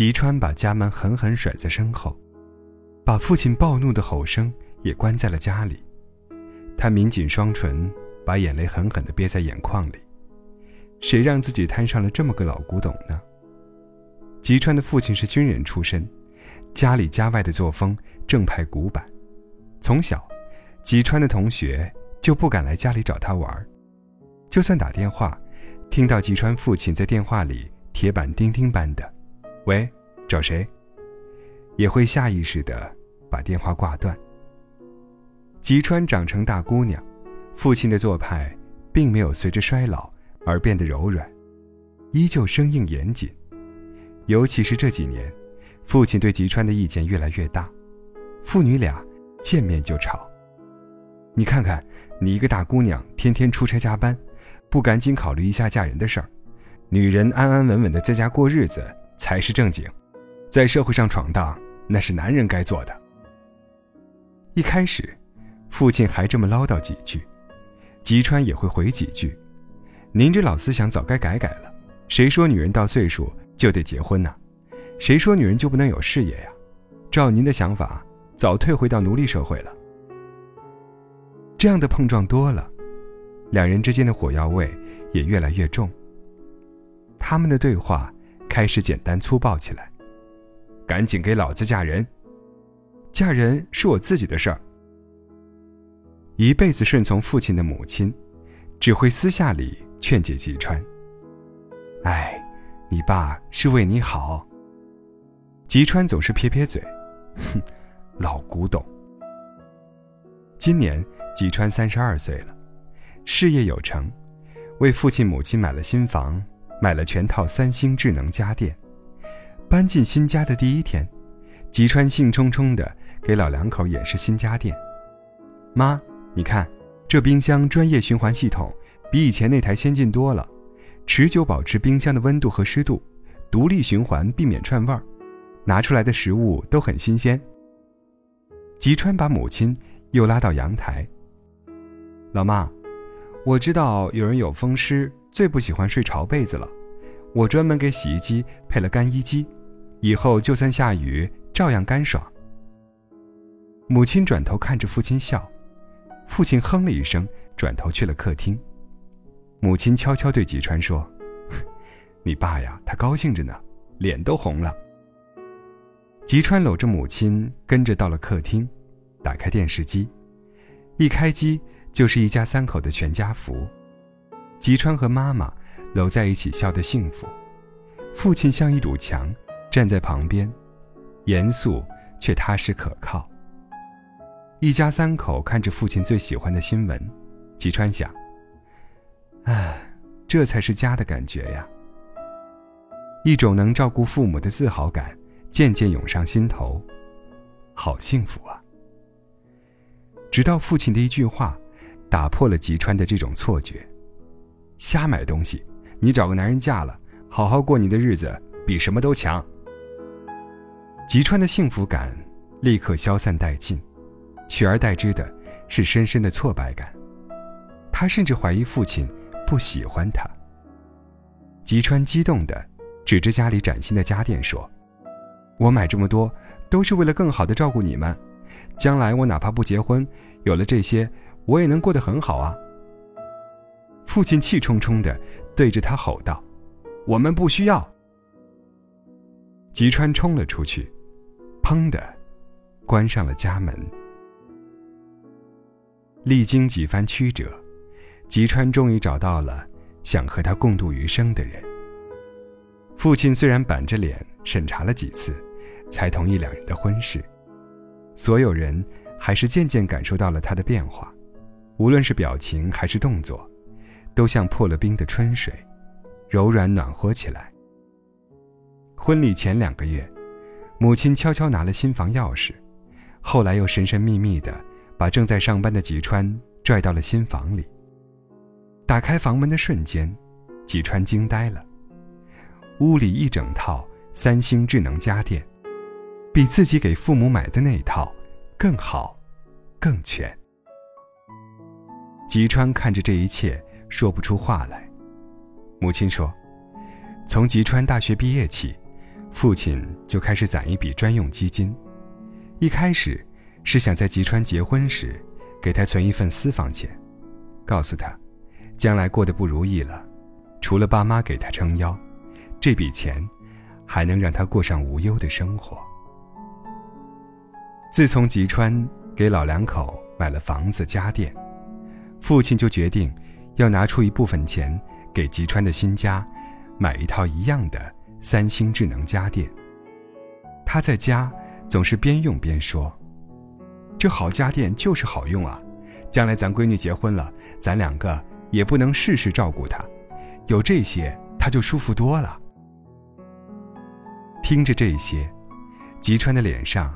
吉川把家门狠狠甩在身后，把父亲暴怒的吼声也关在了家里。他抿紧双唇，把眼泪狠狠地憋在眼眶里。谁让自己摊上了这么个老古董呢？吉川的父亲是军人出身，家里家外的作风正派古板。从小，吉川的同学就不敢来家里找他玩儿就算打电话，听到吉川父亲在电话里铁板钉钉般的“喂，找谁”，也会下意识的把电话挂断。吉川长成大姑娘，父亲的做派并没有随着衰老而变得柔软，依旧生硬严谨。尤其是这几年，父亲对吉川的意见越来越大，父女俩见面就吵。你看看，你一个大姑娘，天天出差加班，不赶紧考虑一下嫁人的事儿？女人安安稳稳的在家过日子才是正经，在社会上闯荡那是男人该做的。一开始，父亲还这么唠叨几句，吉川也会回几句：“您这老思想早该改改了，谁说女人到岁数？”就得结婚呢，谁说女人就不能有事业呀？照您的想法，早退回到奴隶社会了。这样的碰撞多了，两人之间的火药味也越来越重。他们的对话开始简单粗暴起来：“赶紧给老子嫁人！嫁人是我自己的事儿。”一辈子顺从父亲的母亲，只会私下里劝解吉川：“哎。”你爸是为你好。吉川总是撇撇嘴，哼，老古董。今年吉川三十二岁了，事业有成，为父亲母亲买了新房，买了全套三星智能家电。搬进新家的第一天，吉川兴冲冲地给老两口演示新家电。妈，你看，这冰箱专业循环系统，比以前那台先进多了。持久保持冰箱的温度和湿度，独立循环，避免串味儿，拿出来的食物都很新鲜。吉川把母亲又拉到阳台。老妈，我知道有人有风湿，最不喜欢睡潮被子了，我专门给洗衣机配了干衣机，以后就算下雨照样干爽。母亲转头看着父亲笑，父亲哼了一声，转头去了客厅。母亲悄悄对吉川说：“你爸呀，他高兴着呢，脸都红了。”吉川搂着母亲，跟着到了客厅，打开电视机，一开机就是一家三口的全家福。吉川和妈妈搂在一起，笑得幸福。父亲像一堵墙，站在旁边，严肃却踏实可靠。一家三口看着父亲最喜欢的新闻，吉川想。唉，这才是家的感觉呀！一种能照顾父母的自豪感渐渐涌上心头，好幸福啊！直到父亲的一句话，打破了吉川的这种错觉：瞎买东西，你找个男人嫁了，好好过你的日子，比什么都强。吉川的幸福感立刻消散殆尽，取而代之的是深深的挫败感。他甚至怀疑父亲。不喜欢他。吉川激动地指着家里崭新的家电说：“我买这么多，都是为了更好的照顾你们。将来我哪怕不结婚，有了这些，我也能过得很好啊。”父亲气冲冲的对着他吼道：“我们不需要！”吉川冲了出去，砰的关上了家门。历经几番曲折。吉川终于找到了想和他共度余生的人。父亲虽然板着脸审查了几次，才同意两人的婚事，所有人还是渐渐感受到了他的变化，无论是表情还是动作，都像破了冰的春水，柔软暖和起来。婚礼前两个月，母亲悄悄拿了新房钥匙，后来又神神秘秘地把正在上班的吉川拽到了新房里。打开房门的瞬间，吉川惊呆了。屋里一整套三星智能家电，比自己给父母买的那一套更好、更全。吉川看着这一切，说不出话来。母亲说：“从吉川大学毕业起，父亲就开始攒一笔专用基金。一开始是想在吉川结婚时给他存一份私房钱，告诉他，将来过得不如意了，除了爸妈给他撑腰，这笔钱还能让他过上无忧的生活。自从吉川给老两口买了房子家电，父亲就决定要拿出一部分钱给吉川的新家买一套一样的三星智能家电。他在家。总是边用边说：“这好家电就是好用啊！将来咱闺女结婚了，咱两个也不能事事照顾她，有这些她就舒服多了。”听着这些，吉川的脸上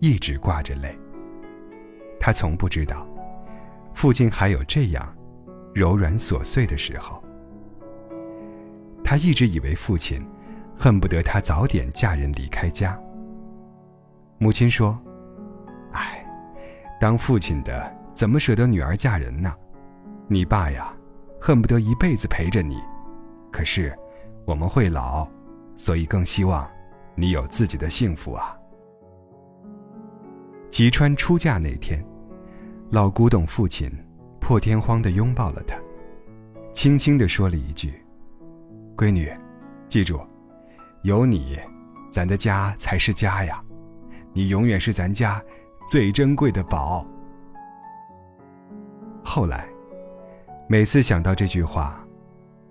一直挂着泪。他从不知道，父亲还有这样柔软琐碎的时候。他一直以为父亲恨不得他早点嫁人离开家。母亲说：“哎，当父亲的怎么舍得女儿嫁人呢？你爸呀，恨不得一辈子陪着你。可是，我们会老，所以更希望你有自己的幸福啊。”吉川出嫁那天，老古董父亲破天荒地拥抱了她，轻轻地说了一句：“闺女，记住，有你，咱的家才是家呀。”你永远是咱家最珍贵的宝。后来，每次想到这句话，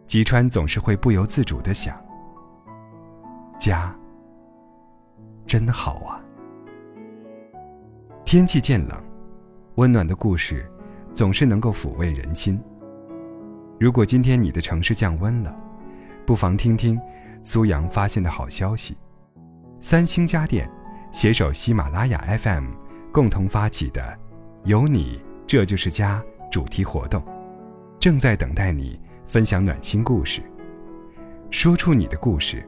吉川总是会不由自主的想：家真好啊。天气渐冷，温暖的故事总是能够抚慰人心。如果今天你的城市降温了，不妨听听苏阳发现的好消息：三星家电。携手喜马拉雅 FM，共同发起的“有你这就是家”主题活动，正在等待你分享暖心故事。说出你的故事，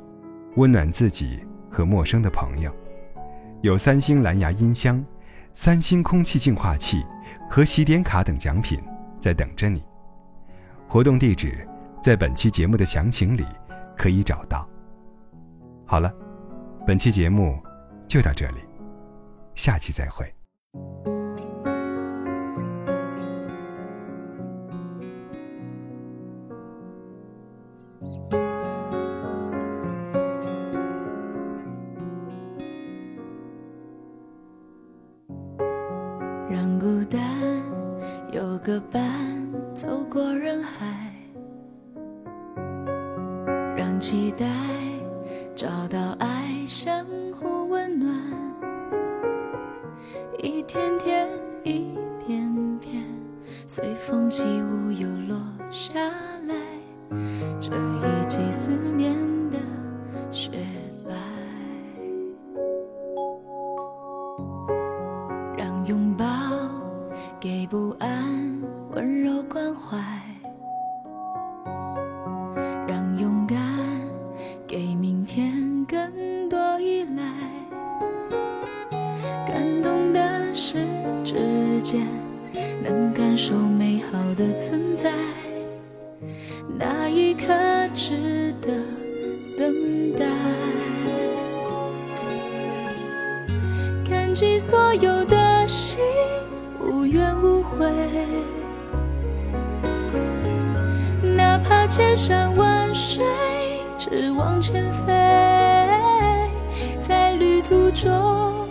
温暖自己和陌生的朋友。有三星蓝牙音箱、三星空气净化器和洗点卡等奖品在等着你。活动地址在本期节目的详情里可以找到。好了，本期节目。就到这里，下期再会。相互温暖，一天天，一片片，随风起舞又落下来。这一季思念的雪白，让拥抱给不安温柔关怀，等待。感激所有的心，无怨无悔，哪怕千山万水，只往前飞，在旅途中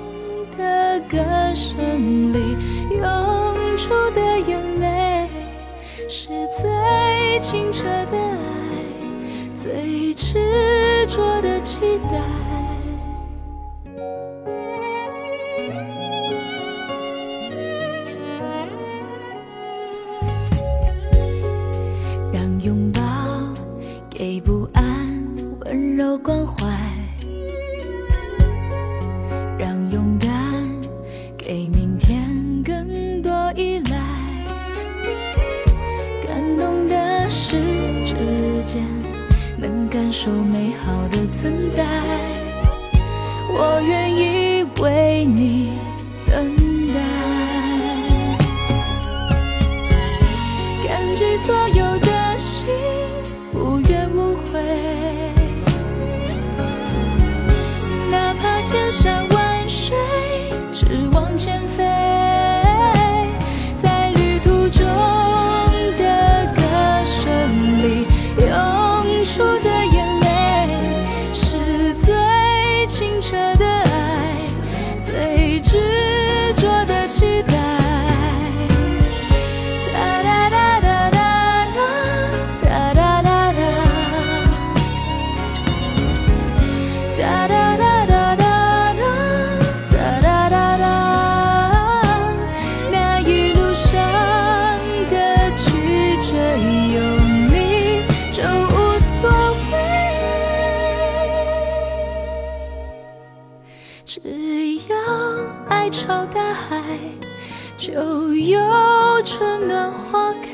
的歌声里。涌出的眼泪，是最清澈的爱，最执着的期待。让拥抱给不安温柔关怀，我愿意为你到大海就有春暖花开。